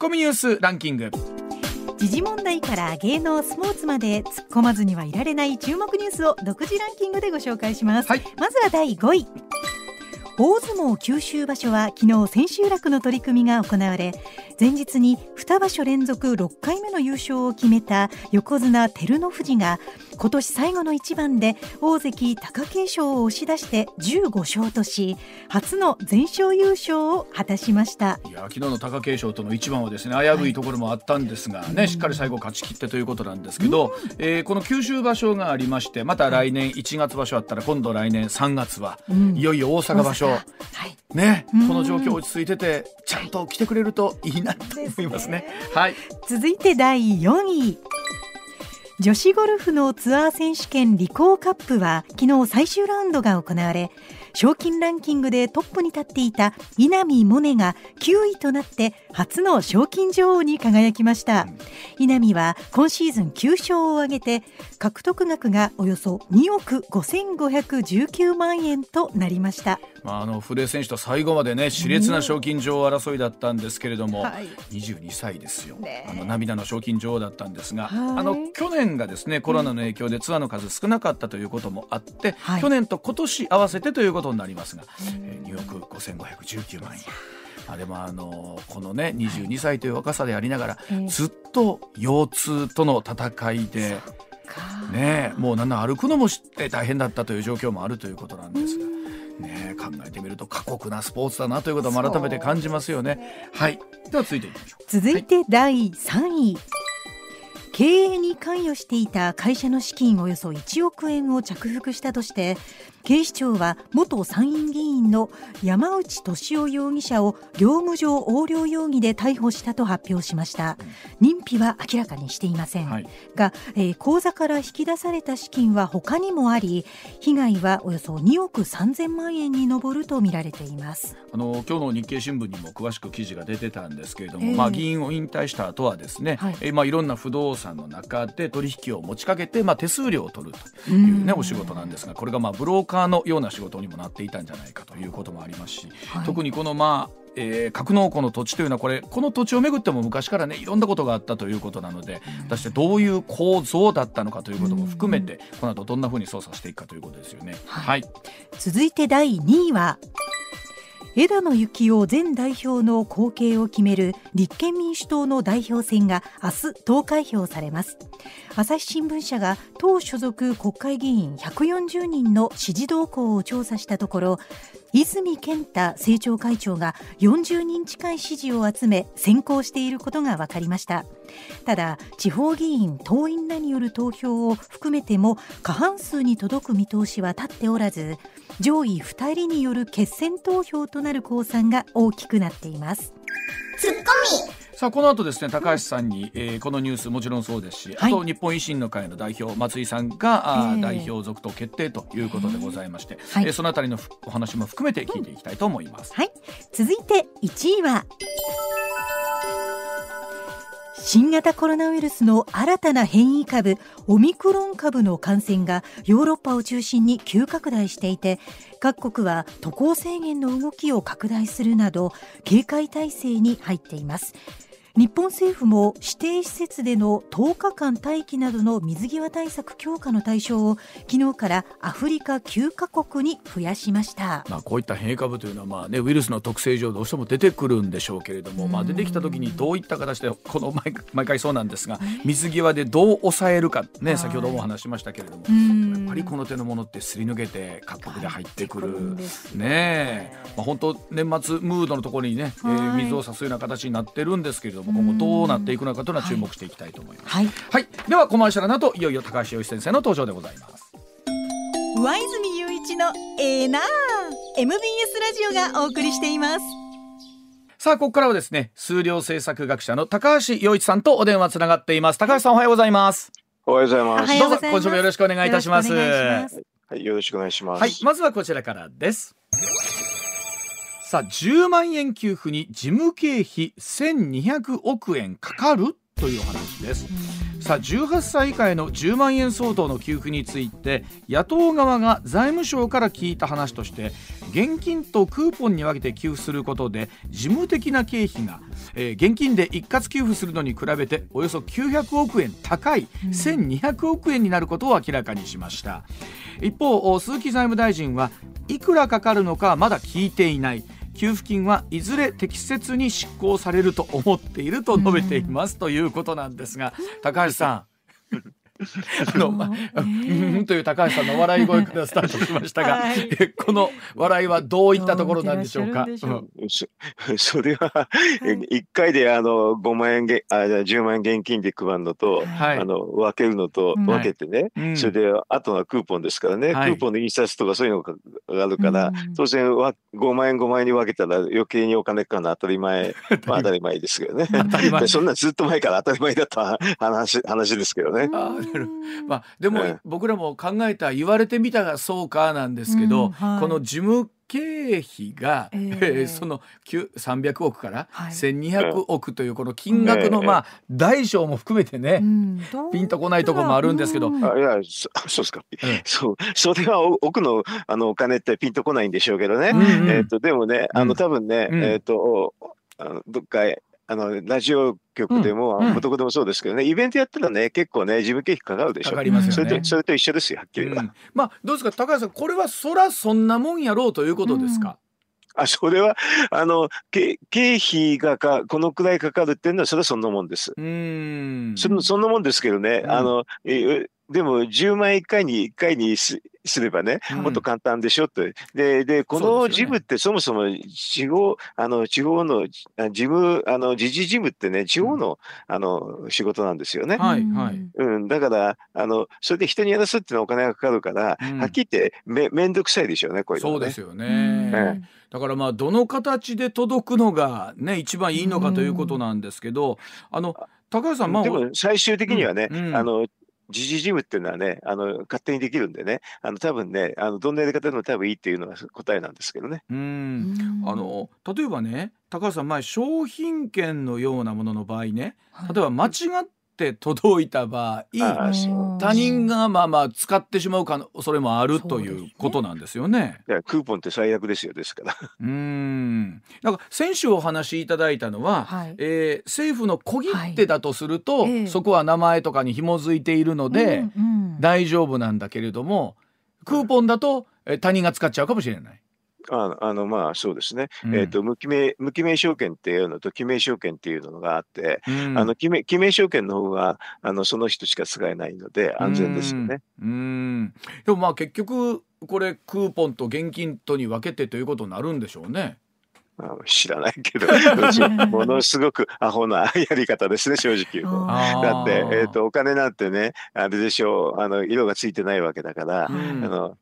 コミニュースランキング。時事問題から芸能スポーツまで突っ込まずにはいられない注目ニュースを独自ランキングでご紹介します、はい、まずは第5位。大相撲九州場所は昨日千秋楽の取り組みが行われ前日に2場所連続6回目の優勝を決めた横綱照ノ富士が今年最後の一番で大関貴景勝を押し出して15勝とし初の全勝優勝を果たしました。いや昨日の貴景勝との一番はですね危ういところもあったんですがね、はい、しっかり最後勝ち切ってということなんですけど、うん、えー、この九州場所がありましてまた来年1月場所あったら今度来年3月は、うん、いよいよ大阪場所、はい、ね、この状況落ち着いててちゃんと来てくれるといいなと思いますね。すねはい、続いて第4位。女子ゴルフのツアー選手権リコーカップは昨日最終ラウンドが行われ賞金ランキングでトップに立っていた稲見萌寧が9位となって初の賞金女王に輝きました。稲見は今シーズン9勝を挙げて獲得額がおよそ2億5519万円となりました。まあ、あの古江選手と最後までね熾烈な賞金女王争いだったんですけれども、はい、22歳ですよ、ね、あの涙の賞金女王だったんですが、はい、あの去年がですねコロナの影響でツアーの数少なかったということもあって、はい、去年と今年合わせてということになりますが、えー、2億5519万円。あでもあのこのね22歳という若さでありながら、ずっと腰痛との戦いで、ね、もうなん歩くのも大変だったという状況もあるということなんですが。ね、考えてみると過酷なスポーツだなということも改めて感じますよね。はい、では続いていきましょう。続いて第3位。はい経営に関与していた会社の資金およそ1億円を着服したとして警視庁は元参院議員の山内俊夫容疑者を業務上横領容疑で逮捕したと発表しました。認否は明らかにしていません、はい、が、えー、口座から引き出された資金は他にもあり被害はおよそ2億3000万円に上るとみられています。あの今日の日経新聞にも詳しく記事が出てたんですけれども、えー、まあ、議員を引退した後はですね、はい。えー、まあ、いろんな不動産の中で取引を持ちかけて、まあ、手数料を取るというね、お仕事なんですがこれがまあブローカーのような仕事にもなっていたんじゃないかということもありますし、はい、特にこのまあえー、格納庫の土地というのはこれこの土地をめぐっても昔からねいろんなことがあったということなので果たしてどういう構造だったのかということも含めてこの後どんなふうに操作していくかということですよね。はい、はい、続いて第2位は枝野幸男前代表の後継を決める立憲民主党の代表選が明日投開票されます朝日新聞社が党所属国会議員140人の支持動向を調査したところ泉健太政調会長が40人近い支持を集め先行していることが分かりました。ただ地方議員党員らによる投票を含めても過半数に届く見通しは立っておらず上位2人による決選投票となる公算が大きくなっています。ツッコミ。さあこの後ですね高橋さんに、えー、このニュースもちろんそうですし、はい、あと日本維新の会の代表松井さんが、えー、代表続投決定ということでございまして、はい、えー、そのあたりのお話も含めて聞いていきたいと思います。はい、続いて1位は新型コロナウイルスの新たな変異株オミクロン株の感染がヨーロッパを中心に急拡大していて各国は渡航制限の動きを拡大するなど警戒態勢に入っています日本政府も指定施設での10日間待機などの水際対策強化の対象を昨日からアフリカ9カ国に増やしました、まあ、こういった変異株というのは、まあね、ウイルスの特性上どうしても出てくるんでしょうけれども、まあ、出てきた時にどういった形でこの毎毎回そうなんですが水際でどう抑えるか、ね、先ほども話しましたけれどもやっぱりこの手のものってすり抜けて各国で入ってくる。ね。まあ、本当年末ムードのところにね、えー、水を差すような形になってるんですけれども今後どうなっていくのかというのは注目していきたいと思います。はい、はい、ではコマーシャルなどいよいよ高橋洋一先生の登場でございます。上泉雄一のエーナー MBS ラジオがお送りしています。さあここからはですね数量政策学者の高橋洋一さんとお電話つながっています。高橋さんおはようございます。おはようございます。どうぞ今週もよろしくお願いいたします。はいよろしくお願いします。はい。まずはこちらからですさあ10万円給付に事務経費1200億円かかる？という話です。さあ18歳以下への10万円相当の給付について野党側が財務省から聞いた話として現金とクーポンに分けて給付することで事務的な経費が、えー、現金で一括給付するのに比べておよそ900億円高い1200億円になることを明らかにしました。一方鈴木財務大臣はいくらかかるのかまだ聞いていない給付金はいずれ適切に執行されると思っていると述べていますということなんですが、高橋さん。あの、ま、うんという高橋さんの笑い声からスタートしましたが、はい、この笑いはどういったところなんでしょうか？ううそ, それは、一回であの5万円あ10万円現金で配るのと、はい、あの分けるのと、分けてね、はい、それであとはクーポンですからね、クーポンの印刷とかそういうのがあるから、当然わ5万円5万円に分けたら余計にお金かの当たり前、まあ、当たり前ですけどね。そんなずっと前から当たり前だった話話ですけどね。あまあ、でも僕らも考えた、言われてみたがそうかなんですけど、うんはい、この事務経費が、えー、その300億から1200億というこの金額の、まあ大小も含めてね、ピンとこないところもあるんですけど、あいやそ そうですか、そうそれは奥のあのお金ってピンとこないんでしょうけどね、えっ、とでもねあの多分ね、えっ、とあのどっかあのラジオ局でも、うん、どこでもそうですけどね、イベントやったらね、結構ね、事務経費かかるでしょ。かかりますよね。それとそれと一緒ですよ、はっきり言えば。うん、まあ、どうですか、高橋さん、これはそらそんなもんやろうということですか？あ、それは、あの、経費がか、このくらいかかるっていうのは、それはそんなもんです。うん。そそんなもんですけどね、あの、えでも10万円1回に1回にすればね、もっと簡単でしょって。で、で、この事務ってそもそも地方、あの、地方の、事務、あの、時事事務ってね、地方の、あの、仕事なんですよね。はい、はい。うん、だから、あの、それで人にやらすっていうのはお金がかかるから、はっきり言ってめ、めんどくさいでしょうね、これ、ね。そうですよね。だからまあどの形で届くのがね一番いいのかということなんですけど、あの高橋さんまあでも最終的にはね、うんうん、あの時事事務っていうのはね、あの、勝手にできるんでね、あの、多分ね、あの、どんなやり方でも多分いいっていうのが答えなんですけどね。うん。あの、例えばね、高橋さん、前、商品券のようなものの場合ね、例えば間違っって届いた場合他人がまあまあ使ってしまうかそれもあるということなんですよね。いやクーポンって最悪ですよですから。うん。なんか先週お話しいただいたのは、はい、えー、政府の小切手だとすると、はい、そこは名前とかに紐づいているので、大丈夫なんだけれどもクーポンだと、え他人が使っちゃうかもしれない。ああのまあそうですね、うん、えーと、無記名無記名証券っていうのと記名証券っていうのがあって、うん、あの記名記名証券の方があのその人しか使えないので安全ですよね。うん、うん。でもまあ結局これクーポンと現金とに分けてということになるんでしょうね。知らないけど ものすごくアホなやり方ですね正直言うと。だって、えーと、お金なんてねあれでしょうあの色がついてないわけだから、あの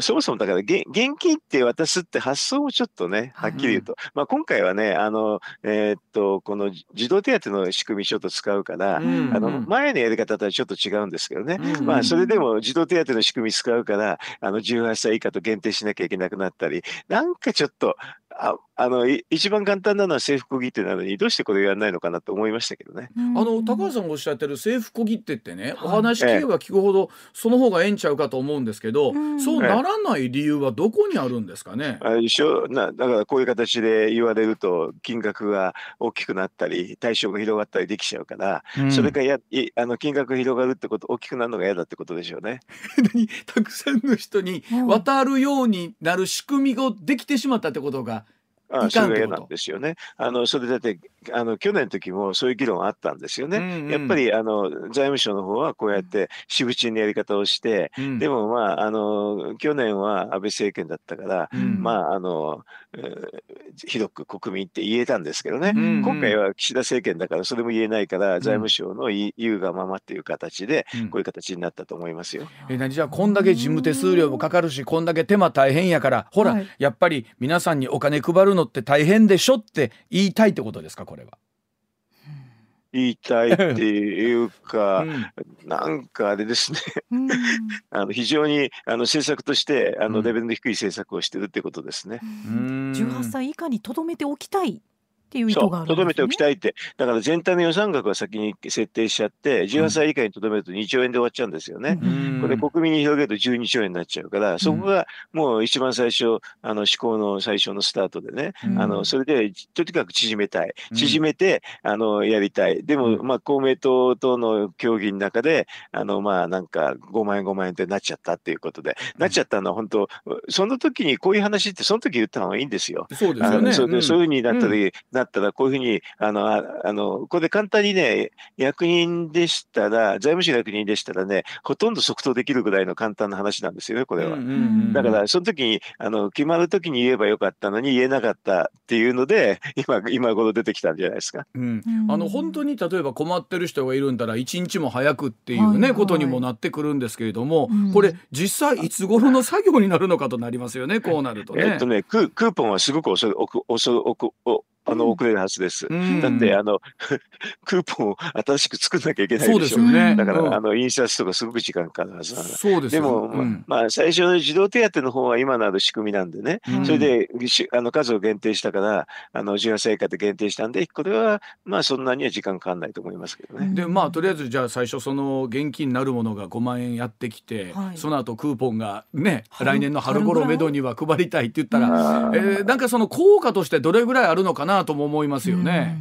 そもそもだから現金って渡すって発想もちょっとね、はっきり言うと。うん、まあ今回はね、あの、えー、っと、この児童手当の仕組みちょっと使うから、うんうん、あの、前のやり方とはちょっと違うんですけどね。うんうん、まあそれでも児童手当の仕組み使うから、あの、18歳以下と限定しなきゃいけなくなったり、なんかちょっと、ああの一番簡単なのは制服小切手なのにどうしてこれやらないのかなと思いましたけどね。あの高橋さんがおっしゃってる制服小切手ってね、お話聞けば聞くほどその方がええんちゃうかと思うんですけど、そうならない理由はどこにあるんですかね？あ一緒なだからこういう形で言われると金額が大きくなったり対象が広がったりできちゃうから、うん、それがやあの金額が広がるってこと大きくなるのが嫌だってことでしょうね。たくさんの人に渡るようになる仕組みができてしまったってことが。あそれなんですよね。あのそれだってあの去年の時もそういう議論あったんですよね。うんうん、やっぱりあの財務省の方はこうやって私物賃のやり方をして、うん、でもまああの去年は安倍政権だったから、うん、まああの、えー、広く国民って言えたんですけどね、うんうん、今回は岸田政権だからそれも言えないから財務省の言うがままっていう形でこういう形になったと思いますよ。え何じゃあこんだけ事務手数料もかかるしこんだけ手間大変やからほら、はい、やっぱり皆さんにお金配るのって大変でしょって言いたいってことですかこれは。言いたいっていうか、うん、なんかあれですね。あの非常にあの政策としてあのレベルの低い政策をしてるってことですね。うん、18歳以下にとどめておきたいっていう意図があるとどめておきたいって、だから全体の予算額は先に設定しちゃって、18歳以下にとどめると2兆円で終わっちゃうんですよね。うん、これ、国民に広げると12兆円になっちゃうから、そこがもう一番最初、あの施行の最初のスタートでね、うん、あのそれでとにかく縮めたい、縮めて、うん、あのやりたい、でも、まあ、公明党との協議の中で、あのまあなんか5万円、5万円ってなっちゃったっていうことで、なっちゃったのは本当、その時にこういう話って、その時言った方がいいんですよ。そうですよね。そういうふうになったり、なったら、こういうふうにあの、あの、これで簡単にね、役人でしたら、財務省役人でしたらね、ほとんど即答できるぐらいの簡単な話なんですよね、これは。だから、その時に、あの、決まる時に言えばよかったのに言えなかったっていうので、今、今頃出てきたんじゃないですか。うん。あの、本当に例えば困ってる人がいるんだら、一日も早くっていうね、ことにもなってくるんですけれども、これ、実際いつ頃の作業になるのかとなりますよね、こうなるとね。えっとね、クーポンはすごく遅遅遅あの、遅れるはずです。うん、だって、あの、クーポンを新しく作んなきゃいけないでしょ。う。ね。だから、あの、印刷とかすごく時間かかるはずそうですでも、うん、まあ、最初の児童手当の方は今のある仕組みなんでね、それで、あの、数を限定したから、あの、18歳以下で限定したんで、これは、まあ、そんなには時間かかんないと思いますけどね。で、まあ、とりあえず、じゃあ、最初、その、現金なるものが5万円やってきて、はい、その後、クーポンがね、来年の春頃めどには配りたいって言ったら、えー、なんかその効果としてどれぐらいあるのかなとも思いますよよね。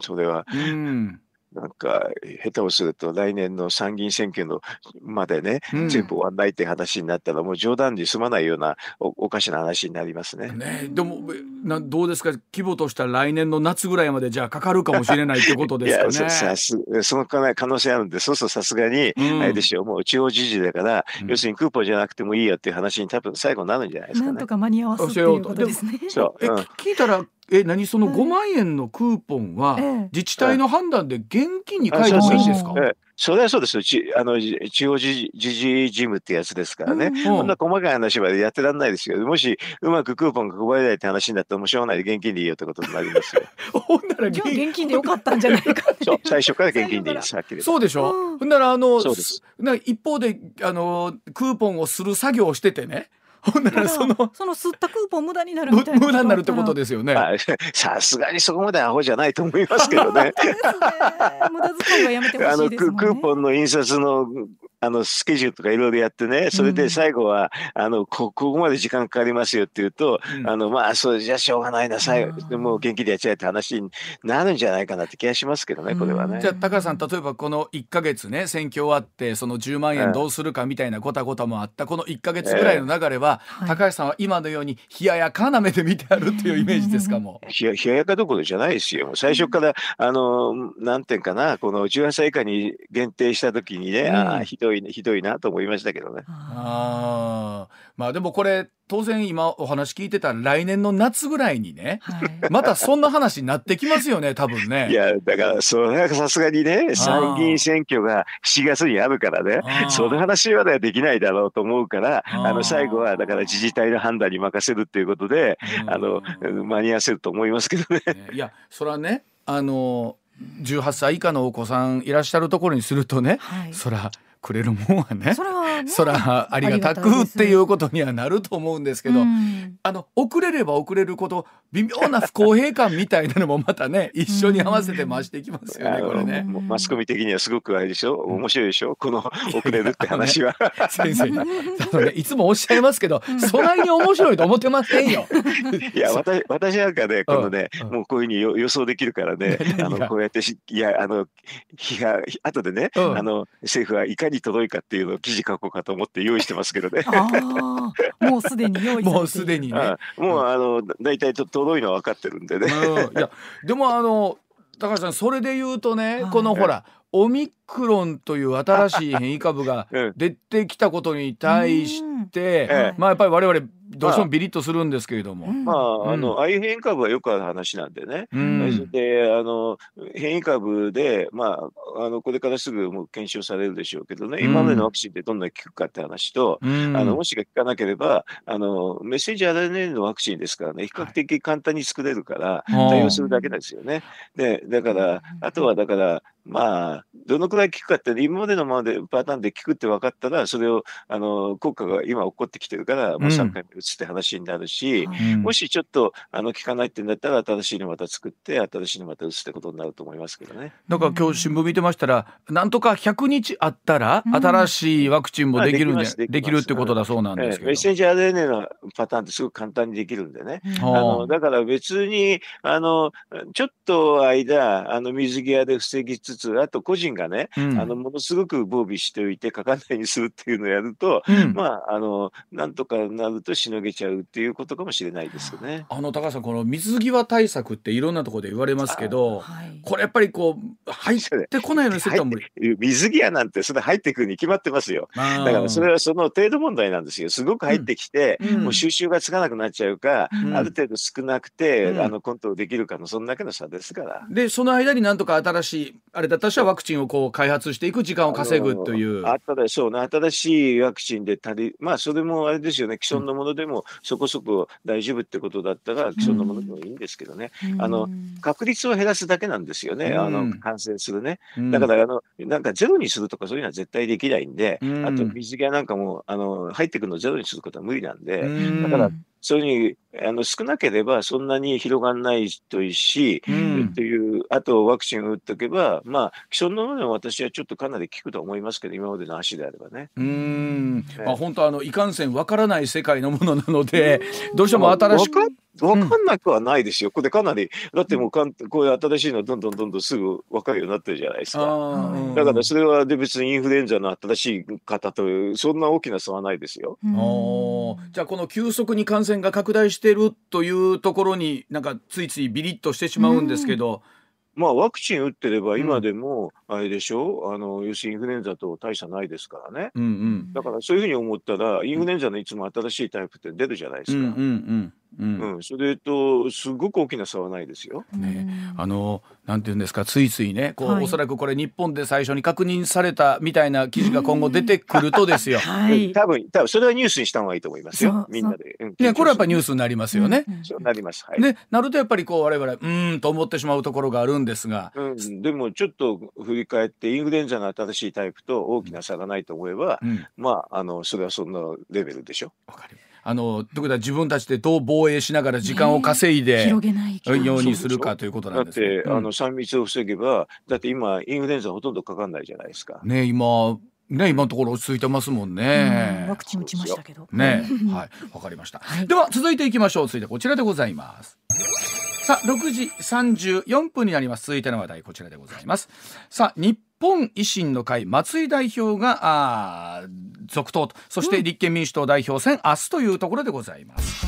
それは、うんなんか下手をすると来年の参議院選挙のまでね、うん、全部終わんないって話になったらもう冗談に済まないようなおかしな話になりますね。ねでもなどうですか？規模としたら来年の夏ぐらいまでじゃあかかるかもしれないってことですかね。いやさすその可能性あるんでそうするとさすがに、うん、あれでしょうもう地方自治だから、うん、要するにクーポンじゃなくてもいいよっていう話に多分最後になるんじゃないですかね。なんとか間に合わせっていうことですね。そう、うん、聞いたらえ何？その5万円のクーポンは自治体の判断で現金に変えてもいいんですか、それはそうですよ。ちあの地方自治事務ってやつですからね。うん、こんな細かい話までやってらんないですよ。もしうまくクーポンが配れないって話になったらもうしょうがないで現金でいいよってことになりますよ。ほんなら現金でよかったんじゃないかそう最初から現金でいいです。はっきりそうでしょ？うん、ほんならあのそうですな一方であのクーポンをする作業をしててね。ほんならそのその吸ったクーポン無駄になるみたいな無駄になるってことですよね。さすがにそこまでアホじゃないと思いますけどね。無駄遣いはやめてほしいですもんね。クーポンの印刷のあのスケジュールとかいろいろやってね、それで最後は、うん、あのここまで時間かかりますよって言うと、うん、あのまあそれじゃしょうがないな、最後もう元気でやっちゃえって話になるんじゃないかなって気がしますけどね、これはね。じゃあ高橋さん、例えばこの1か月ね、選挙終わって、その10万円どうするかみたいなごたごたもあった、この1か月ぐらいの流れは、えー、高橋さんは今のように冷ややかな目で見てあるっていうイメージですかも。冷や冷ややかどころじゃないですよ。最初から、あの、なんていうかな、この18歳以下に限定した時にね、ああ、ひどい、ひどいなと思いましたけどね。あまあでもこれ当然今お話聞いてた来年の夏ぐらいにね、はい、またそんな話になってきますよね多分ね。いやだからそれはさすがにね参議院選挙が7月にあるからねその話は、ね、できないだろうと思うからあの最後はだから自治体の判断に任せるっていうことであの間に合わせると思いますけどね。いやそれはねあの18歳以下のお子さんいらっしゃるところにするとね、はい、そらくれるもんはねそれは、ね、そらありがたくっていうことにはなると思うんですけど、うん、あの遅れれば遅れること微妙な不公平感みたいなのもまたね 一緒に合わせて増していきますよね、うん、これね。マスコミ的にはすごくあれでしょ？面白いでしょ？この 遅れるって話は。先生あ の、ね、いつもおっしゃいますけどそないに面白いと思ってませんよ。いや私私なんかねこのね、うん、もうこういうふうに予想できるからねあのこうやっていやあの日が後でね、あの政府はいかに届いかっていうのを記事書こうかと思って用意してますけどね。もうすでに用意もうすでにね。もうあの大体と届いのは分かってるんでね。いやでもあの高橋さんそれで言うとね、このほらオミクロンという新しい変異株が 出てきたことに対して、まあやっぱり我々どうしてもビリッとするんですけれども。まあ、あの、ああいう変異株はよくある話なんでね。うん、で、あの、変異株で、まあ、あの、これからすぐもう検証されるでしょうけどね、今までのワクチンってどんなに効くかって話と、うん、あの、もしが効かなければ、あの、メッセージ RNA のワクチンですからね、比較的簡単に作れるから、対応するだけですよね。で、だから、あとはだから、まあ、どのくらい効くかって、今までのままでパターンで効くって分かったら、それを、あの、効果が今起こってきてるから、もう3回目って話になるし、もしちょっとあの効かないってんだったら新しいのまた作って新しいのまた打つってことになると思いますけどね。だから今日新聞見てましたら、なんとか100日あったら新しいワクチンもできるんで、できるってことだそうなんですけど、メッセンジャー RNA のパターンってすごく簡単にできるんでね。あのだから別にあのちょっと間あの水際で防ぎつつあと個人がね、うん、あのものすごく防備しておいてかかんないようにするっていうのをやると、うん、まああのなんとかなるとしのげちゃうっていうことかもしれないですよね。あの高橋さんこの水際対策っていろんなところで言われますけど、はい、これやっぱりこう入ってこないようにすると水際なんてそれ入ってくるに決まってますよ。だからそれはその程度問題なんですよ。すごく入ってきて、うん、もう収集がつかなくなっちゃうか、ある程度少なくて、あのコントロールできるかのそんだけの差ですから。でその間になんとか新しいあれだったらワクチンをこう開発していく時間を稼ぐという。あったでそうね。新しいワクチンで足りまあそれもあれですよね。既存のものでもそこそこ大丈夫ってことだったら既存のものでもいいんですけどね、あの確率を減らすだけなんですよね、あの感染するね。だからあのなんかゼロにするとかそういうのは絶対できないんで、あと水際なんかもあの入ってくるのをゼロにすることは無理なんで、だからそういうふうにあの少なければそんなに広がらないといいし、うん、というあとワクチンを打っておけばまあ既存のものは私はちょっとかなり効くと思いますけど今までの足であればね。うん、ね、まあ本当あのいかんせんわからない世界のものなのでどうしても新しく。んなくはないですよ。これかなり、だってもうかん、こういう新しいのどんどんどんどんすぐ分かるようになってるじゃないですか。だからそれはで別にインフルエンザの新しい方とそんな大きな差はないですよ。じゃあこの急速に感染が拡大してるというところになんかついついビリッとしてしまうんですけど。まあワクチン打ってれば今でもあれでしょ、うあの要するにインフルエンザと大差ないですからね、うんうん、だからそういうふうに思ったらインフルエンザのいつも新しいタイプって出るじゃないですか。うんうんうんうん、うん、それとすごく大きな差はないですよ。ね、あのなんていうんですか？ついついねこう、はい、おそらくこれ日本で最初に確認されたみたいな記事が今後出てくるとですよ。はい、多分多分それはニュースにした方がいいと思いますよ。みんなで。う。ん、ねこれはやっぱニュースになりますよね。そうなります。はい、でなるとやっぱりこう我々うんと思ってしまうところがあるんですが、うん、でもちょっと振り返ってインフルエンザの新しいタイプと大きな差がないと思えば、うん、まああのそれはそんなレベルでしょ？わかります。あのということは自分たちでどう防衛しながら時間を稼いで、広げないようにするかということなんです、ね、だって、うん、あの3密を防げばだって今インフルエンザほとんどかかんないじゃないですか。ね今ね今のところ落ち着いてますもんね。ワクチン打ちましたけど。ねはいわかりました、はい、では続いていきましょう続いてこちらでございます。さあ6時34分になります。続いての話題こちらでございます。さあ日本維新の会松井代表が続投と。そして立憲民主党代表選、明日というところでございます。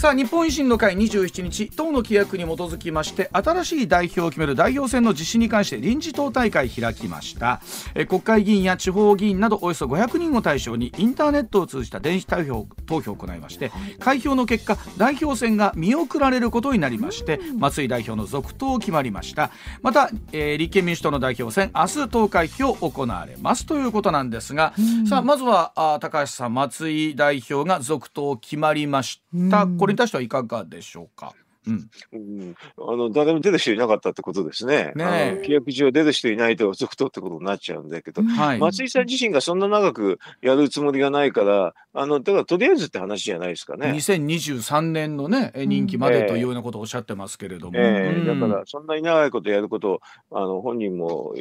さあ日本維新の会27日党の規約に基づきまして新しい代表を決める代表選の実施に関して臨時党大会開きました。え国会議員や地方議員などおよそ500人を対象にインターネットを通じた電子投票投票を行いまして開票の結果代表選が見送られることになりまして松井代表の続投決まりました。また、えー、立憲民主党の代表選明日投開票行われますということなんですがさあまずはあ高橋さん松井代表が続投決まりました。これれに対してはいかがでしょうか？うん、うん、あの誰も出る人いなかったってことですね。ね契約上出る人いないと続投ってことになっちゃうんだけど、はい、松井さん自身がそんな長くやるつもりがないからあのだからとりあえずって話じゃないですかね。2023年のね任期までというようなことをおっしゃってますけれども、えー、だからそんなに長いことやることあの本人も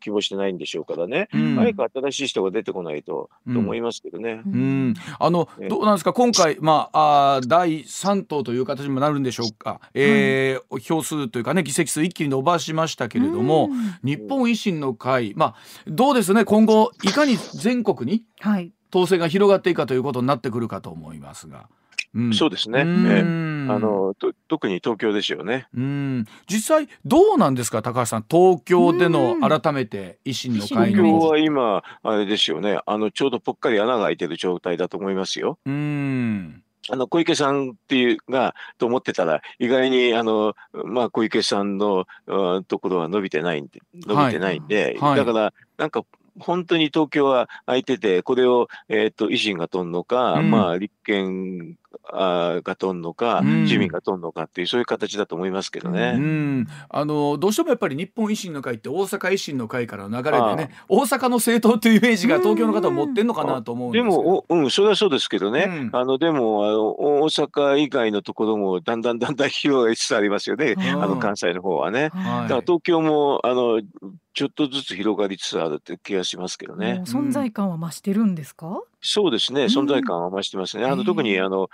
希望してないんでしょうからね、うん、早く新しい人が出てこないと、と思いますけどね。うん、あの、どうなんですか？今回まああ第3党という形にもなるんでしょうか。か、えー、票数というかね議席数一気に伸ばしましたけれども、日本維新の会まあどうですね？今後いかに全国に統制が広がっていくかということになってくるかと思いますが。うん、そうですね。えー、あの特に東京ですよね。うん。実際どうなんですか高橋さん東京での改めて維新の会の。東京は今あれですよね。あのちょうどぽっかり穴が開いてる状態だと思いますよ。うん。あの小池さんっていうがと思ってたら意外にあの、まあ、小池さんのところは伸びてないんで伸びてないんで、はいはい、だからなんか本当に東京は空いててこれを、えーと、維新が取るのか、うん、まあ、立憲あが取るのか、自民が取るのかっていうそういう形だと思いますけどね。うん、あのどうしてもやっぱり日本維新の会って大阪維新の会からの流れでね大阪の政党というイメージが東京の方は持ってんのかなと思うんですでもうんそれはそうですけどね、あのでもあの大阪以外のところもだんだんだんだん広がりつつありますよね、あの関西の方はね。だから東京もあのちょっとずつ広がりつつあるって気がしますけどね。存在感は増してるんですか？そうですね、存在感は増してますね。あの特にあの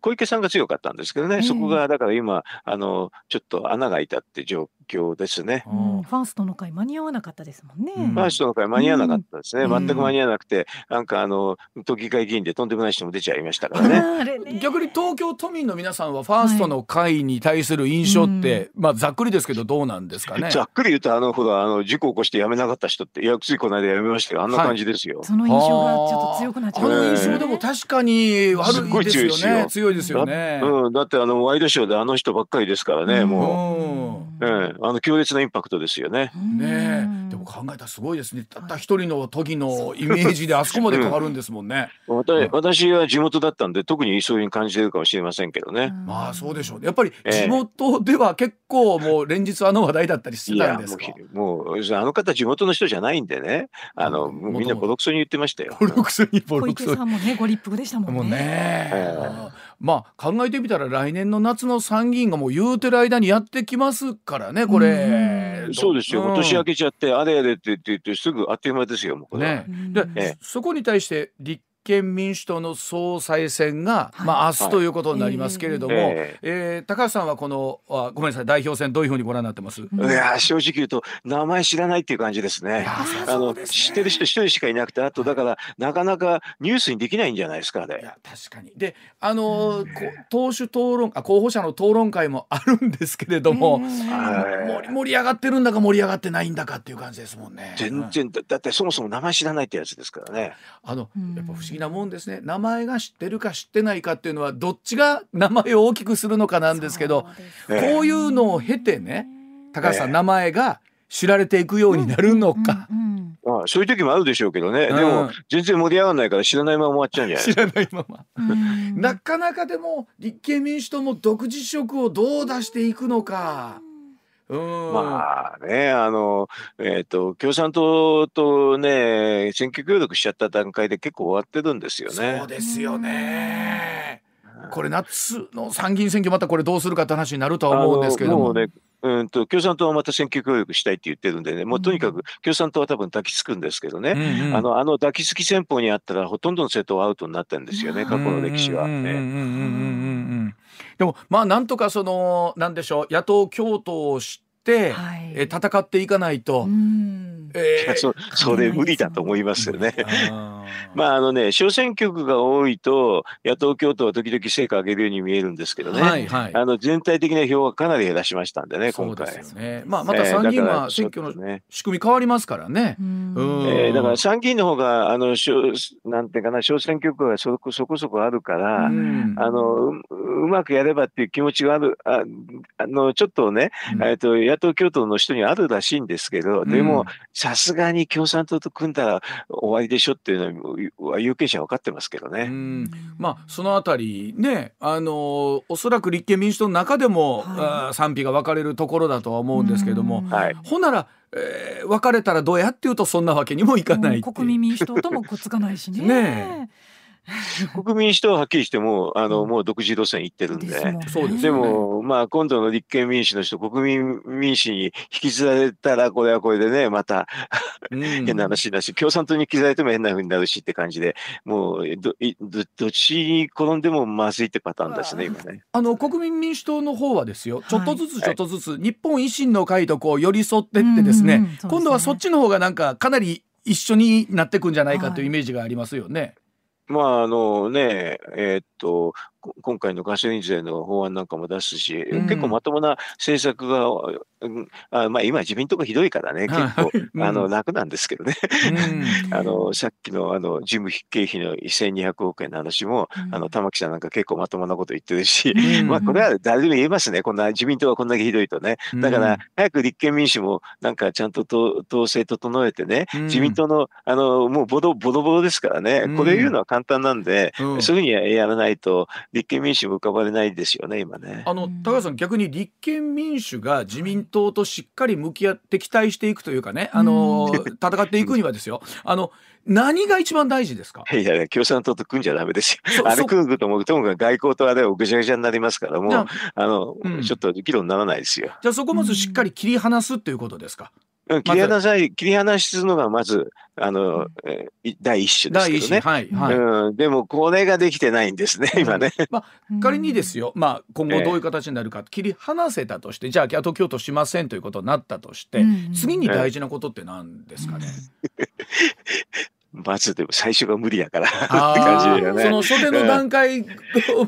小池さんが強かったんですけどね、そこがだから今あのちょっと穴が開いたって状況ですね。ファーストの会間に合わなかったですもんね。ファーストの会間に合わなかったですね。全く間に合わなくて、なんかあの都議会議員でとんでもない人も出ちゃいましたからね。逆に東京都民の皆さんはファーストの会に対する印象って、まあざっくりですけどどうなんですかね？ざっくり言うとあのほらあの事故起こして辞めなかった人っていやついこの間辞めましたよ。あんな感じですよ。その印象がちょっと強くなっちゃう。の印象でも確かに悪いですよね。強いですよね。うん、だってあのワイドショーであの人ばっかりですからね、もう。うん、あの強烈なインパクトですよね。ねでも考えたらすごいですね。たった一人の時のイメージで あそこまで変わるんですもんね。私は地元だったんで特にそういうに感じてるかもしれませんけどね。まあそうでしょうね。やっぱり地元では結構もう連日あの話題だったりしてたんですか？もうあの方地元の人じゃないんでね。あのみんなボロクソに言ってましたよ。ボロクソにボロクソ。さんもねご立腹でしたもんね。もね。まあ考えてみたら来年の夏の参議院がもう言うてる間にやってきますからねこれ。そうですよ、うん、年明けちゃってあれやれって言ってすぐあっという間ですよもうね。で、そこに対して立憲民主党の総裁選が、はい、まあ明日ということになりますけれども、はい、ええー、高橋さんはこのあごめんなさい代表選どういうふうにご覧になってます？いや正直言うと名前知らないっていう感じですね。あの、ね、知ってる人一人しかいなくてあとだからなかなかニュースにできないんじゃないですかね。いや確かに。であの党首討論あ候補者の討論会もあるんですけれども、盛り盛り上がってるんだか盛り上がってないんだかっていう感じですもんね。全然だってそもそも名前知らないってやつですからね。あのやっぱ不思議なもんですね。名前が知ってるか知ってないかっていうのはどっちが名前を大きくするのかなんですけどこういうのを経てね高橋さん、名前が知られていくようになるのか。まあ、そういう時もあるでしょうけどね、でも全然盛り上がらないから知らないまま終わっちゃうんじゃない知らないまま、なかなかでも立憲民主党も独自色をどう出していくのか。まあね、あの、えっ、ー、と、共産党とね、選挙協力しちゃった段階で結構終わってるんですよね。そうですよね。これ夏の参議院選挙またこれどうするかって話になるとは思うんですけども。うんと共産党はまた選挙協力したいって言ってるんでね、もうとにかく共産党は多分抱きつくんですけどね、うんうん、あのあの抱きつき戦法にあったら、ほとんどの政党はアウトになってるんですよね、過去の歴史は。でも、まあ、なんとかその、なんでしょう、野党共闘をして、はい、え戦っていかないと。えー、そそれ無理だと思いますよね。まああのね小選挙区が多いと野党共闘は時々成果上げるように見えるんですけどね、はいはい、あの全体的な票はかなり減らしましたんでね今回。ね、まあまた参議院は選挙の仕組み変わりますからね。えー、だから参議院の方があのなんていうかな小選挙区がそこそこそこあるから、あのううまくやればっていう気持ちがあるああのちょっとね、えっと野党共闘の人にあるらしいんですけど、でもさすがに共産党と組んだら終わりでしょっていうのは有権者は分かってますけどね。まあそのあたりねあのおそらく立憲民主党の中でも、はい、賛否が分かれるところだとは思うんですけども、はい、ほんならえー、別れたらどうやっていうとそんなわけにもいかない国民民主党ともくっつかないしね。ね 国民民主党ははっきりしてもあの、もう独自路線行ってるんで、ででも、まあ、今度の立憲民主の人、国民民主に引きずられたら、これはこれでね、また変な話だし、共産党に引きずられても変な風になるしって感じで、もうどどどっちに転んでもまずいってパターンですね、今ね。あの国民民主党の方はですよ、ちょっとずつちょっとずつ、はい、日本維新の会とこう寄り添ってってですね、今度はそっちの方がなんかかなり一緒になっていくんじゃないかというイメージがありますよね。はいまあ、あのね、えー、っと、今回のガソリン税の法案なんかも出すし、うん、結構まともな政策が、うん、あまあ、今、自民党がひどいからね、結構、うん、あの楽なんですけどね、あのさっきのあの事務経費の1200億円の話も、あの玉木さんなんか結構まともなこと言ってるし、まあ、これは誰でも言えますね、こんな自民党はこんだけひどいとね。だから、早く立憲民主もなんかちゃんと統制整えてね、自民党のあのもうボロボロボロですからね、これ言うのは簡単なんで、そういうふうにやらないと、立憲民主も浮かばれないですよね今ね。あの高橋さん逆に立憲民主が自民党としっかり向き合って敵対していくというかねあの戦っていくにはですよあの何が一番大事ですか？いやいや共産党と組んじゃダメですよ。あれ組むともともかく外交とあれをぐちゃぐちゃになりますからもうあの、うん、ちょっと議論にならないですよ。じゃあそこまずしっかり切り離すっていうことですか？切り離さい、切り離しするのがまず、あの、えー、第一種ですけどね。はい、はい、うん。でも、これができてないんですね、今ね。まあ、仮にですよ、まあ、今後どういう形になるか、切り離せたとして、じゃあ、あと京都しませんということになったとして、次に大事なことって何ですかね？まずでも最初が無理やからって感じだよね。その袖の段階、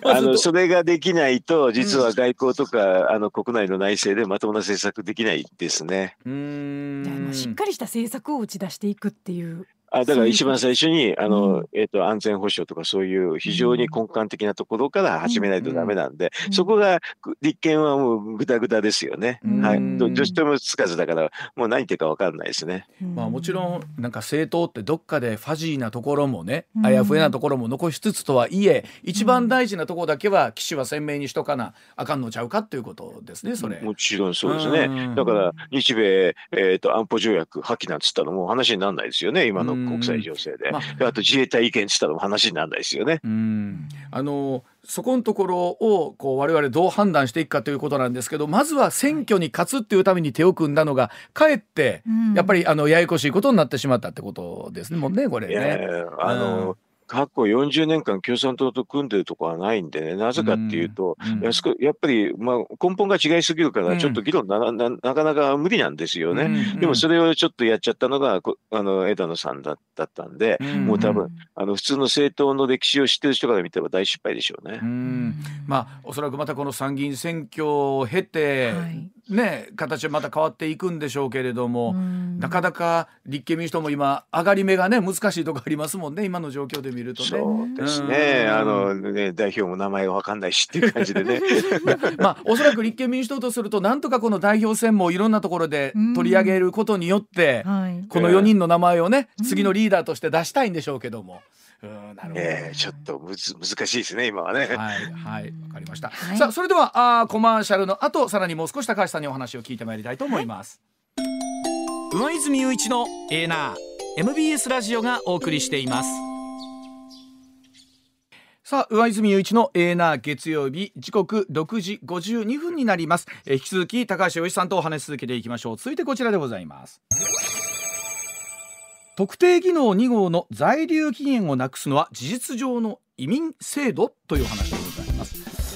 あのそれができないと実は外交とか、うん、あの国内の内政でまともな政策できないですね。うんしっかりした政策を打ち出していくっていうあだから一番最初にあの、うん、えーと、安全保障とかそういう非常に根幹的なところから始めないとダメなんで、うん、そこが立憲はもうぐだぐだですよね。うん、はい、女子ともつかずだからもう何言ってるか分かんないですね。まあ、もちろんなんか政党ってどっかでファジーなところもねあやふやなところも残しつつとはいえ一番大事なところだけは岸は鮮明にしとかなあかんのちゃうかっていうことですねそれ。もちろんそうですね。だから日米、えーと、安保条約破棄なんつったらもう話にならないですよね今の国際情勢で、まあ、あと自衛隊意見って言ったら話にならないですよね。うん。あのそこのところをこう我々どう判断していくかということなんですけどまずは選挙に勝つっていうために手を組んだのがかえってやっぱりあのややこしいことになってしまったってことですねもんねこれね。あの、うん過去40年間共産党と組んでるところはないんでね、なぜかっていうと、うんややっぱり、まあ、根本が違いすぎるから、ちょっと議論な,、ななかなか無理なんですよね、うん、でもそれをちょっとやっちゃったのが、あの枝野さんだったんで、うん、もう多分あの普通の政党の歴史を知ってる人から見ても大失敗でしょうね。うん。まあ、おそらくまたこの参議院選挙を経て、はい。ね、形はまた変わっていくんでしょうけれども、なかなか立憲民主党も今上がり目がね難しいとこありますもんね今の状況で見るとね。そうですね。あのね代表も名前がわかんないしっていう感じでね。まあおそらく立憲民主党とするとなんとかこの代表選もいろんなところで取り上げることによって、この4人の名前をね次のリーダーとして出したいんでしょうけども。うんなるほど、えー、ちょっとむず難しいですね今はね。はいはいわかりました。はい、さあそれではあコマーシャルの後さらにもう少し高橋さんにお話を聞いてまいりたいと思います。上泉雄一のエーナー MBS ラジオがお送りしています。さあ上泉雄一のエーナー月曜日。時刻6時52分になります、え、引き続き高橋洋一さんとお話し続けていきましょう。続いてこちらでございます。特定技能2号の在留期限をなくすのは事実上の移民制度という話でございます、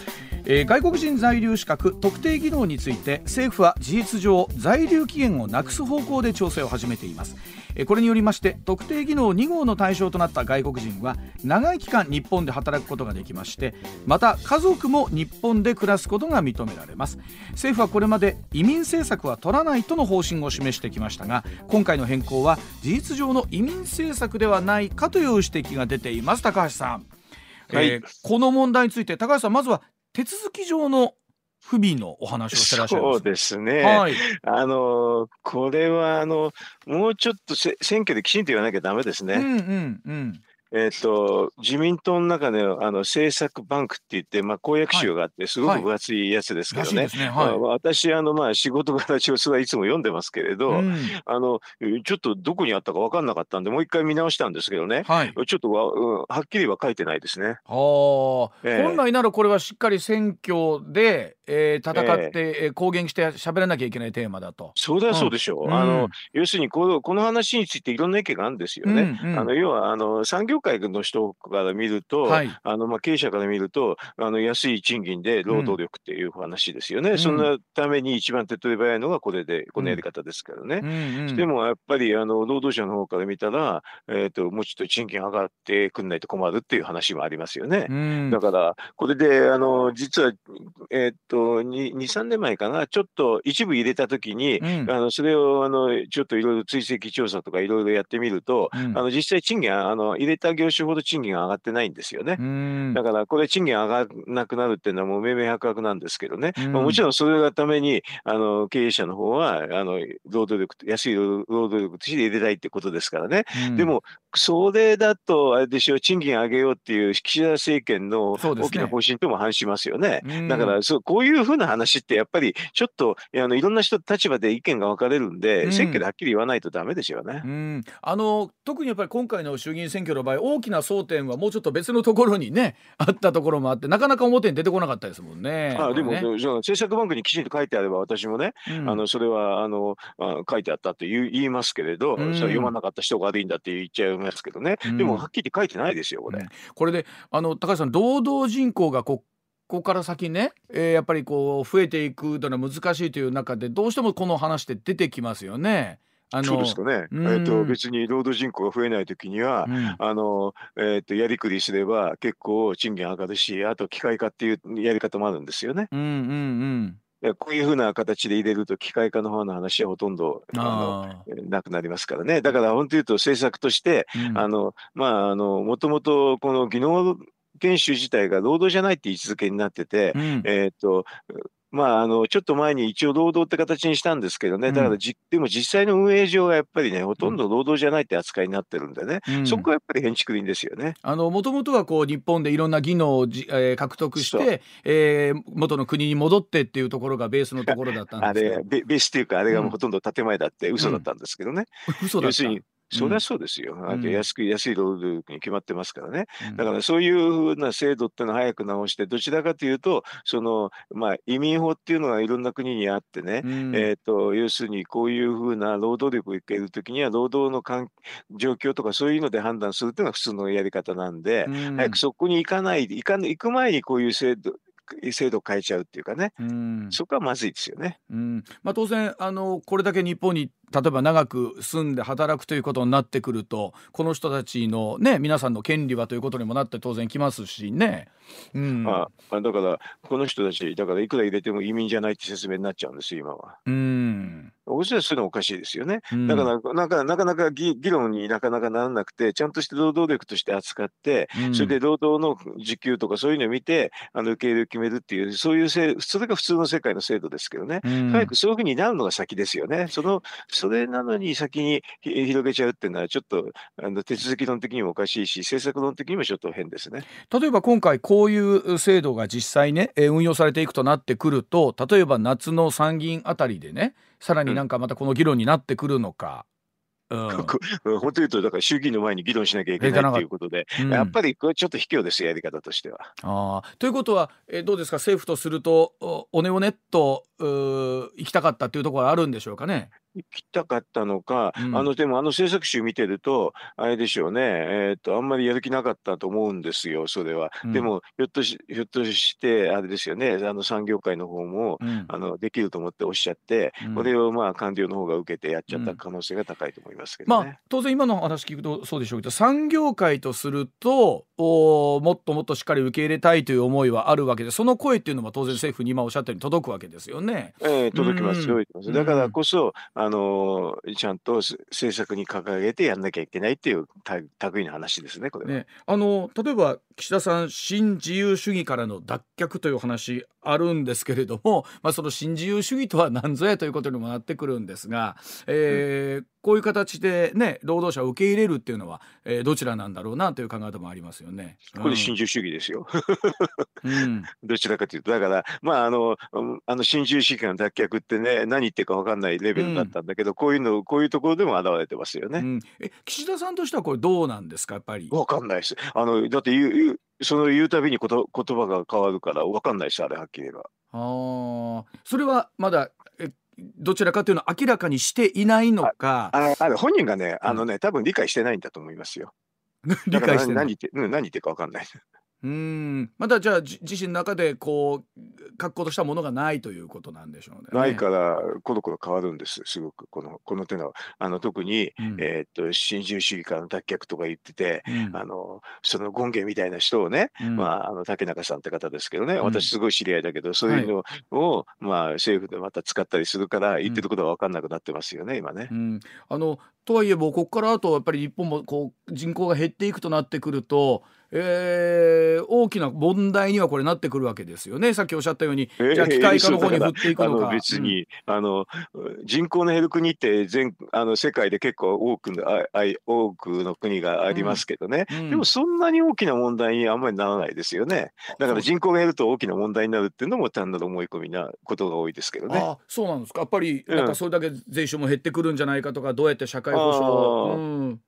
えー、外国人在留資格特定技能について政府は事実上在留期限をなくす方向で調整を始めています。これによりまして特定技能2号の対象となった外国人は長い期間日本で働くことができましてまた家族も日本で暮らすことが認められます。政府はこれまで移民政策は取らないとの方針を示してきましたが今回の変更は事実上の移民政策ではないかという指摘が出ています。高橋さん、はい、えー、この問題について高橋さんまずは手続き上の不備のお話をしてらっしゃいますそうですね。はい、あのこれはあのもうちょっと選挙できちんと言わなきゃダメですね。うんうんうん。えーと、自民党の中であの政策バンクって言って、まあ、公約集があって、すごく分厚いやつですけどね、私あの、まあ、仕事柄上、それはいつも読んでますけれど、うん、あのちょっとどこにあったか分かんなかったんで、もう一回見直したんですけどね、はい、ちょっとわ、はっきりは書いてないですね。あえー、本来ならこれはしっかり選挙で、えー、戦って、えー、公言して喋らなきゃいけないテーマだと。そうだそうでしょう。うん、あの要するにこのこの話についていろんな意見があるんですよね。うん。うん、あの要はあの産業界の人から見ると、はい、あのまあ、経営者から見るとあの安い賃金で労働力っていう話ですよね、うん、そのために一番手っ取り早いのがこれでこのやり方ですからね、うん。うん。うん、でもやっぱりあの労働者の方から見たら、えーと、もうちょっと賃金上がってくんないと困るっていう話もありますよね、うん、だからこれであの実は、えーと、23年前かなちょっと一部入れた時に、あのそれをあのちょっといろいろ追跡調査とかいろいろやってみると、あの実際賃金あの入れた業種ほど賃金が上がってないんですよね。だからこれ賃金上がらなくなるっていうのはもう明々白々なんですけどね、まあ、もちろんそれがためにあの経営者の方はあの労働力安い労働力として入れたいってことですからね、でもそれだとあれでしょう賃金上げようっていう岸田政権の大きな方針とも反しますよね。ねだからそうこういうふうな話ってやっぱりちょっとあのいろんな人立場で意見が分かれるんで、選挙ではっきり言わないとダメですよね。あの特にやっぱり今回の衆議院選挙の場合大きな争点はもうちょっと別のところにね あったところもあってなかなか表に出てこなかったですもんね。あでも、ね、政策バンクにきちんと書いてあれば私もね、うん、あのそれはあのあ書いてあったって言いますけれど、うん、読まなかった人が悪いんだって言っちゃいますけどね、うん、でもはっきり書いてないですよこれ。これであの高橋さん労働人口がこここから先ね、えー、やっぱりこう増えていくというのは難しいという中でどうしてもこの話って出てきますよね。あのそうですかね、うん、えーと、別に労働人口が増えないときには、うん、あのえーと、やりくりすれば結構賃金上がるしあと機械化っていうやり方もあるんですよね。うんうんうん、こういうふうな形で入れると機械化の方の話はほとんどあのなくなりますからね。だから本当言うと政策として、うん、あのまああのもともとこの技能研修自体が労働じゃないって位置づけになってて、うん、えっ、とまあ、あのちょっと前に一応労働って形にしたんですけどね、だからじ、でも実際の運営上はやっぱりね、ほとんど労働じゃないって扱いになってるんでね、うん、そこはやっぱり建築林ですよね。もともとはこう日本でいろんな技能をじ、えー、獲得して、えー、元の国に戻ってっていうところがベースのところだったんですけど。あれベ、ベースっていうか、あれがほとんど建前だって、嘘だったんですけどね。うん、嘘だったそりゃそうですよ。うん、安く安い労働力に決まってますからね。だからそういうふうな制度っていうのを早く直して、どちらかというと、その、まあ、移民法っていうのがいろんな国にあってね、うん、えっ、と、要するにこういうふうな労働力を受けるときには、労働の状況とかそういうので判断するっていうのが普通のやり方なんで、うん、早くそこに行かないで、行か行く前にこういう制度、制度を変えちゃうっていうかね、うん、そこはまずいですよね。うん。まあ、当然あのこれだけ日本に例えば長く住んで働くということになってくるとこの人たちのね皆さんの権利はということにもなって当然きますしね。うん、ああだからこの人たちだからいくら入れても移民じゃないって説明になっちゃうんです今は。うんおそらくそういうのおかしいですよね。うん、だからなんかなかなか議論になかなかならなくてちゃんとして労働力として扱って、うん、それで労働の時給とかそういうのを見てあの受け入れを決めるっていうそういうせそれが普通の世界の制度ですけどね、うん、早くそういうふうになるのが先ですよね。そのそれなのに先に広げちゃうっていうのはちょっとあの手続き論的にもおかしいし政策論的にもちょっと変ですね。例えば今回こういう制度が実際ね運用されていくとなってくると例えば夏の参議院あたりでねさらになんかまたこの議論になってくるのか。うん、本当言うと、だから衆議院の前に議論しなきゃいけないということで、うん、やっぱりこれちょっと卑怯ですやり方としては。あということは、えどうですか、政府とすると、おねおねっと行きたかったというところあるんでしょうかね？行きたかったのか、うん、あのでもあの制作集見てるとあれでしょうね、えー、っとあんまりやる気なかったと思うんですよそれは、うん、でもひょっとしひょっとしてあれですよね。あの産業界の方も、うん、あのできると思っておっしゃって、これをまあ官僚の方が受けてやっちゃった可能性が高いと思いますけど、ね、まあ、当然今の話聞くとそうでしょうけど産業界とするとおもっともっとしっかり受け入れたいという思いはあるわけでその声っていうのは当然政府に今おっしゃったように届くわけですよね。えー、届きます、届きます。だからこそあのちゃんと政策に掲げてやんなきゃいけないっていう類の話ですねこれね。あの例えば岸田さん新自由主義からの脱却という話あるんですけれども、まあ、その新自由主義とは何ぞやということにもなってくるんですが、えー、うん、こういう形で、ね、労働者を受け入れるっていうのは、えー、どちらなんだろうなという考え方もありますよね。これ新自由主義ですよ。うん、どちらかというとだからまああのあの新自由主義の脱却ってね何言ってるか分かんないレベルだったんだけど、うん、こういうのこういうところでも現れてますよね。うん、え岸田さんとしてはこれどうなんですかやっぱり？分かんないです。あのだって言うその言うたびにこと言葉が変わるから分かんないしあれはっきり言えば。あそれはまだえどちらかというのを明らかにしていないのか。ああ本人がねあのね、多分理解してないんだと思いますよ。理解してない何言って何言ってるか分かんない。うん。まだじゃあ自身の中でこう格好としたものがないということなんでしょうね。ないからコロコロ変わるんですすごく。このこの手のあの特に、うん、えー、っと新自由主義からの脱却とか言ってて、うん、あのその権限みたいな人をね、うん、まああの竹中さんって方ですけどね、私すごい知り合いだけどそういうのを、はい、まあ政府でまた使ったりするから言ってることが分かんなくなってますよね、今ね。あのとはいえもうここからあとやっぱり日本もこう人口が減っていくとなってくるとえー、大きな問題にはこれなってくるわけですよね。さっきおっしゃったように、えー、じゃあ機械化の方に振っていくのか。別に、うん、あの人口の減る国って全あの世界で結構多くのあ多くの国がありますけどね、うんうん、でもそんなに大きな問題にあんまりならないですよね。だから人口が減ると大きな問題になるっていうのも単なる思い込みなことが多いですけどね。あそうなんですか。やっぱりなんかそれだけ税収も減ってくるんじゃないかとか、どうやって社会保障を。うん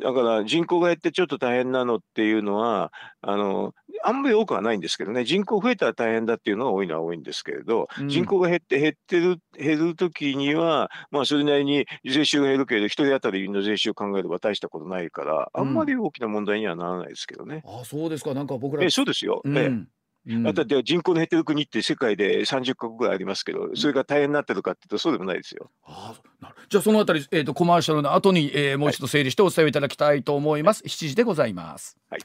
だから人口が減ってちょっと大変なのっていうのは、あの、あんまり多くはないんですけどね、人口増えたら大変だっていうのが多いのは多いんですけれど、うん、人口が減って減ってる、減るときには、まあそれなりに税収が減るけれど、一人当たりの税収を考えれば大したことないから、あんまり大きな問題にはならないですけどね。うん、あそうですか、なんか僕ら。えそうですよ。うん、うん、だって人口の減ってる国って世界で30か国ぐらいありますけど、それが大変になってるかっていうと、そうでもないですよ。あなるじゃあ、そのあたり、えーと、コマーシャルの後に、えー、もう一度整理してお伝えいただきたいと思います。はい、7時でございます。はい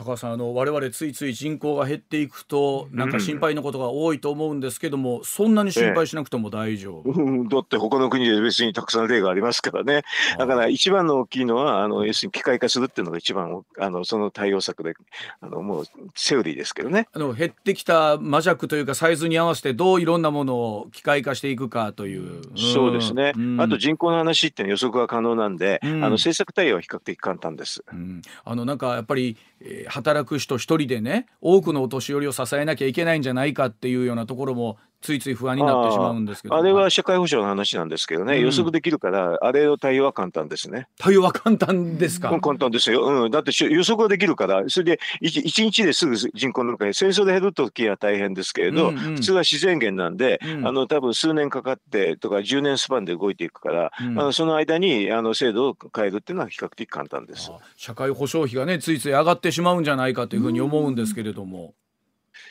高橋さんあの我々ついつい人口が減っていくとなんか心配なことが多いと思うんですけども、うん、そんなに心配しなくても大丈夫、ええ、だって他の国で別にたくさん例がありますからね。だから一番の大きいのはあの要するに機械化するっていうのが一番あのその対応策であのもうセオリーですけどね。あの減ってきた魔弱というかサイズに合わせてどういろんなものを機械化していくかという、うん、そうですね、うん、あと人口の話って予測が可能なんで、あの政策対応は比較的簡単です、あのなんかやっぱり、えー、働く人一人でね多くのお年寄りを支えなきゃいけないんじゃないかっていうようなところもついつい不安になってしまうんですけど。あれは社会保障の話なんですけどね、うん、予測できるからあれの対応は簡単ですね。対応は簡単ですか、うん、簡単ですよ、うん、だって予測ができるからそれで 1, 1日ですぐ人口の中に戦争で減る時は大変ですけれど、うんうん、普通は自然源なんで、うん、あの多分数年かかってとか10年スパンで動いていくから、うん、あのその間にあの制度を変えるっていうのは比較的簡単です。社会保障費がねついつい上がってしまうんじゃないかというふうに思うんですけれども。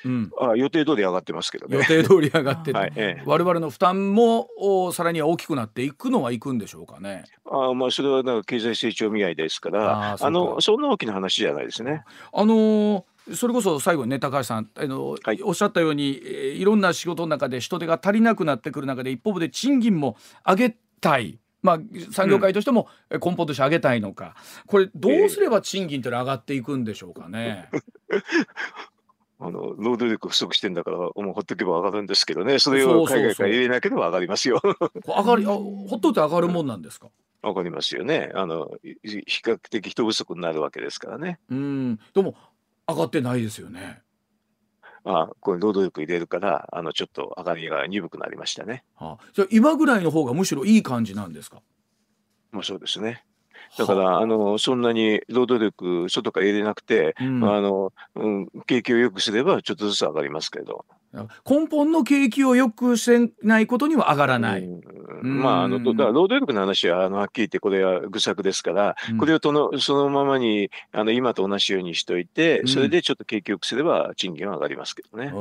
うん、あ予定通り上がってますけどね。予定通り上がってはいええ、我々の負担もさらには大きくなっていくのはいくんでしょうかね。あまあそれはなんか経済成長未来ですからあのそんな大きな話じゃないですね。あのそれこそ最後にね高橋さんあの、はい、おっしゃったようにいろんな仕事の中で人手が足りなくなってくる中で一方で賃金も上げたい。まあ、産業界としても根本として上げたいのか、うん、これどうすれば賃金って上がっていくんでしょうかね。あの労働力不足してんだからもうほっとけば上がるんですけどねそれを海外から入れなければ上がりますよ。上がりあほっといて上がるもんなんですか？上がりますよねあの比較的人不足になるわけですからね。うんでも上がってないですよね。あこれ労働力入れるからあのちょっと上がりが鈍くなりましたね。あじゃ今ぐらいの方がむしろいい感じなんですか？まあそうですね。だから、あの、そんなに労働力、外から入れなくて、うん、あの、うん、景気を良くすれば、ちょっとずつ上がりますけど。根本の景気を良くせないことには上がらない。うん、まあ、あの、だから労働力の話は、あの、はっきり言って、これは愚策ですから、これをとの、そのままに、あの、今と同じようにしといて、それでちょっと景気良くすれば、賃金は上がりますけどね。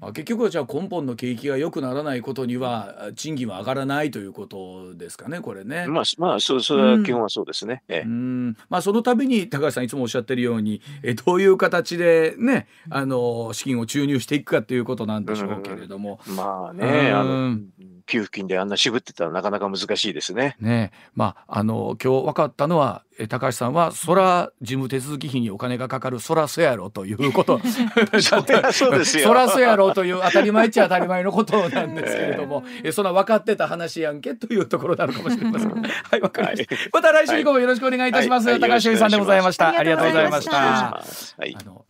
まあ、結局は、じゃあ、根本の景気が良くならないことには、賃金は上がらないということですかね、これね。まあ、まあ、そ、それは基本はそうですね。ええ、まあ、その度に、高橋さんいつもおっしゃってるように、え、どういう形でね、あの、資金を注入していくかということなんでしょうけれども。まあね、あの、給付金であんな渋ってたらなかなか難しいですね。ねまあ、あの、今日分かったのは、え高橋さんは、そら事務手続き費にお金がかかる、そらそやろということ。そうですよ。そらそやろという当たり前っちゃ当たり前のことなんですけれども、えそんな分かってた話やんけというところなのかもしれません。はい、わかりました。また来週以降もよろしくお願いいたします。はい、高橋由さんでございました。ありがとうございました。はい。あの